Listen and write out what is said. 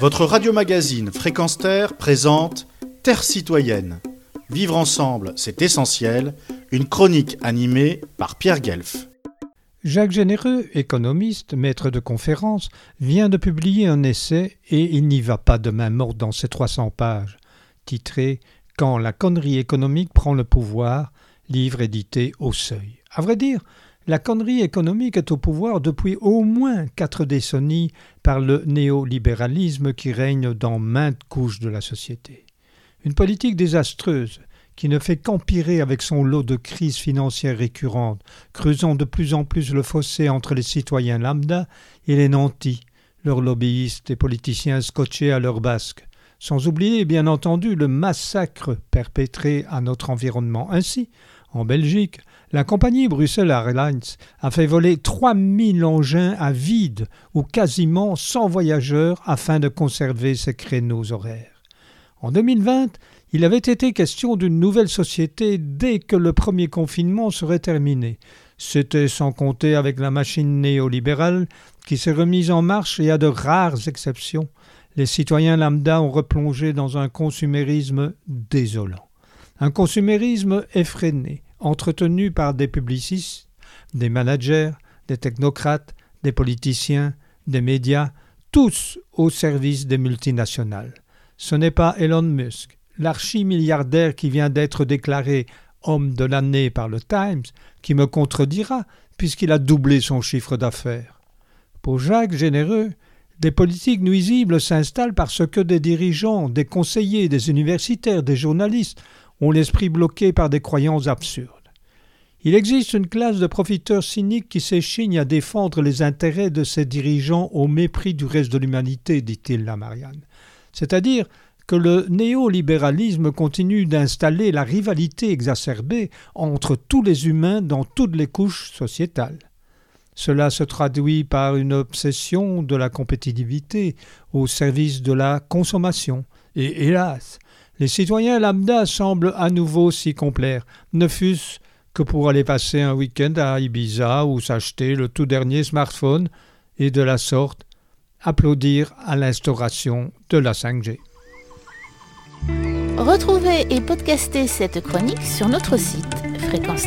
Votre radio-magazine Fréquence Terre présente Terre citoyenne. Vivre ensemble, c'est essentiel. Une chronique animée par Pierre Guelf. Jacques Généreux, économiste, maître de conférence, vient de publier un essai et il n'y va pas de main morte dans ses 300 pages, titré Quand la connerie économique prend le pouvoir, livre édité au seuil. À vrai dire, la connerie économique est au pouvoir depuis au moins quatre décennies par le néolibéralisme qui règne dans maintes couches de la société. Une politique désastreuse qui ne fait qu'empirer avec son lot de crises financières récurrentes, creusant de plus en plus le fossé entre les citoyens lambda et les nantis, leurs lobbyistes et politiciens scotchés à leur basque, sans oublier bien entendu le massacre perpétré à notre environnement. Ainsi, en Belgique, la compagnie Bruxelles Airlines a fait voler 3000 engins à vide ou quasiment sans voyageurs afin de conserver ses créneaux horaires. En 2020, il avait été question d'une nouvelle société dès que le premier confinement serait terminé. C'était sans compter avec la machine néolibérale qui s'est remise en marche et à de rares exceptions, les citoyens lambda ont replongé dans un consumérisme désolant. Un consumérisme effréné, entretenu par des publicistes, des managers, des technocrates, des politiciens, des médias, tous au service des multinationales. Ce n'est pas Elon Musk, l'archi-milliardaire qui vient d'être déclaré homme de l'année par le Times, qui me contredira, puisqu'il a doublé son chiffre d'affaires. Pour Jacques Généreux, des politiques nuisibles s'installent parce que des dirigeants, des conseillers, des universitaires, des journalistes ont l'esprit bloqué par des croyances absurdes. Il existe une classe de profiteurs cyniques qui s'échignent à défendre les intérêts de ces dirigeants au mépris du reste de l'humanité, dit-il à Marianne. C'est-à-dire que le néolibéralisme continue d'installer la rivalité exacerbée entre tous les humains dans toutes les couches sociétales. Cela se traduit par une obsession de la compétitivité au service de la consommation. Et hélas, les citoyens lambda semblent à nouveau s'y complaire, ne fût-ce que pour aller passer un week-end à Ibiza ou s'acheter le tout dernier smartphone et de la sorte applaudir à l'instauration de la 5G. Retrouvez et podcastez cette chronique sur notre site fréquence